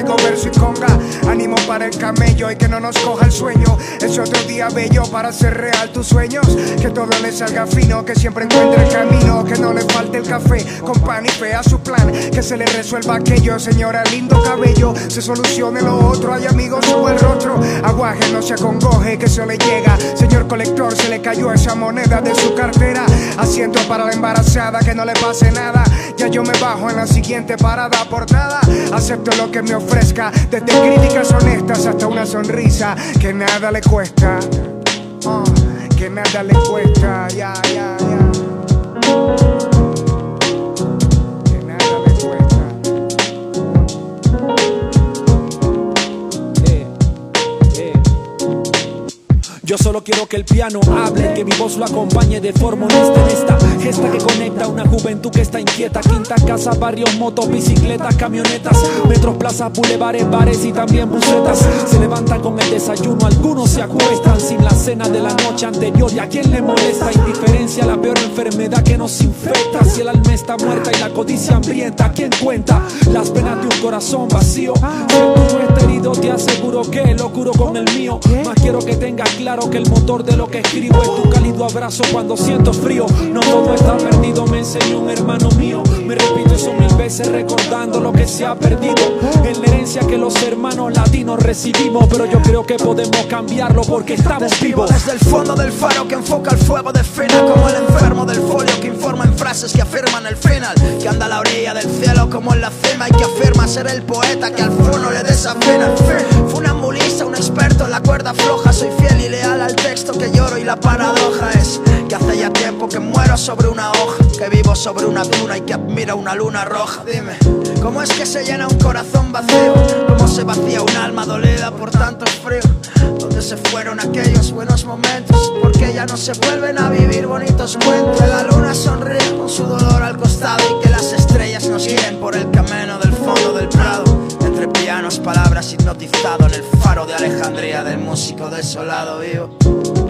tengo verso y conga. Ánimo para el camello y que no nos coja el sueño. Es otro día bello para hacer real tus sueños. Que todo le salga fino, que siempre encuentre el camino. Que no le falte el café con pan y fe a su plan. Que se le resuelva aquello, señora, lindo cabello. Se solucione lo otro, hay amigos, subo el rostro. Aguaje, no se acongoje, que se le llega. Señor colector, se le cayó esa moneda de su cartera. Asiento para la embarazada, que no le pase nada. Ya yo me bajo en la siguiente parada por nada. Acepto lo que me ofrezca, desde críticas honestas hasta una sonrisa que nada le cuesta. Ah, que nada le cuesta, ya, ya, ya. Yo solo quiero que el piano hable, que mi voz lo acompañe de forma honesta en esta gesta que conecta una juventud que está inquieta. Quinta casa, barrios, motos, bicicletas, camionetas, metros, plazas, bulevares, bares y también bucetas. Se levantan con el desayuno, algunos se acuestan sin la cena de la noche anterior. ¿Y a quién le molesta? Indiferencia, la peor enfermedad que nos infecta. Si el alma está muerta y la codicia hambrienta, ¿quién cuenta las penas de un corazón vacío? Si tuyo está herido, te aseguro que lo curo con el mío. Más quiero que tengas claro que el motor de lo que escribo es tu cálido abrazo cuando siento frío. No todo está perdido, me enseñó un hermano mío. Me repito eso mil veces recordando lo que se ha perdido. En la herencia que los hermanos latinos recibimos. Pero yo creo que podemos cambiarlo porque estamos Vivo vivos. desde el fondo del faro que enfoca el fuego de fena Como el enfermo del folio que informa en frases que afirman el final Que anda a la orilla del cielo como en la cima Y que afirma ser el poeta que al fono le desafina Funambulista, un experto en la cuerda floja Soy fiel y leal texto que lloro y la paradoja es Que hace ya tiempo que muero sobre una hoja Que vivo sobre una duna y que admiro una luna roja Dime, ¿cómo es que se llena un corazón vacío? ¿Cómo se vacía un alma dolida por tanto frío? ¿Dónde se fueron aquellos buenos momentos? Porque ya no se vuelven a vivir bonitos cuentos. Que la luna sonríe con su dolor al costado y que las estrellas nos guíen por el camino hipnotizado en el faro de Alejandría del músico desolado vivo.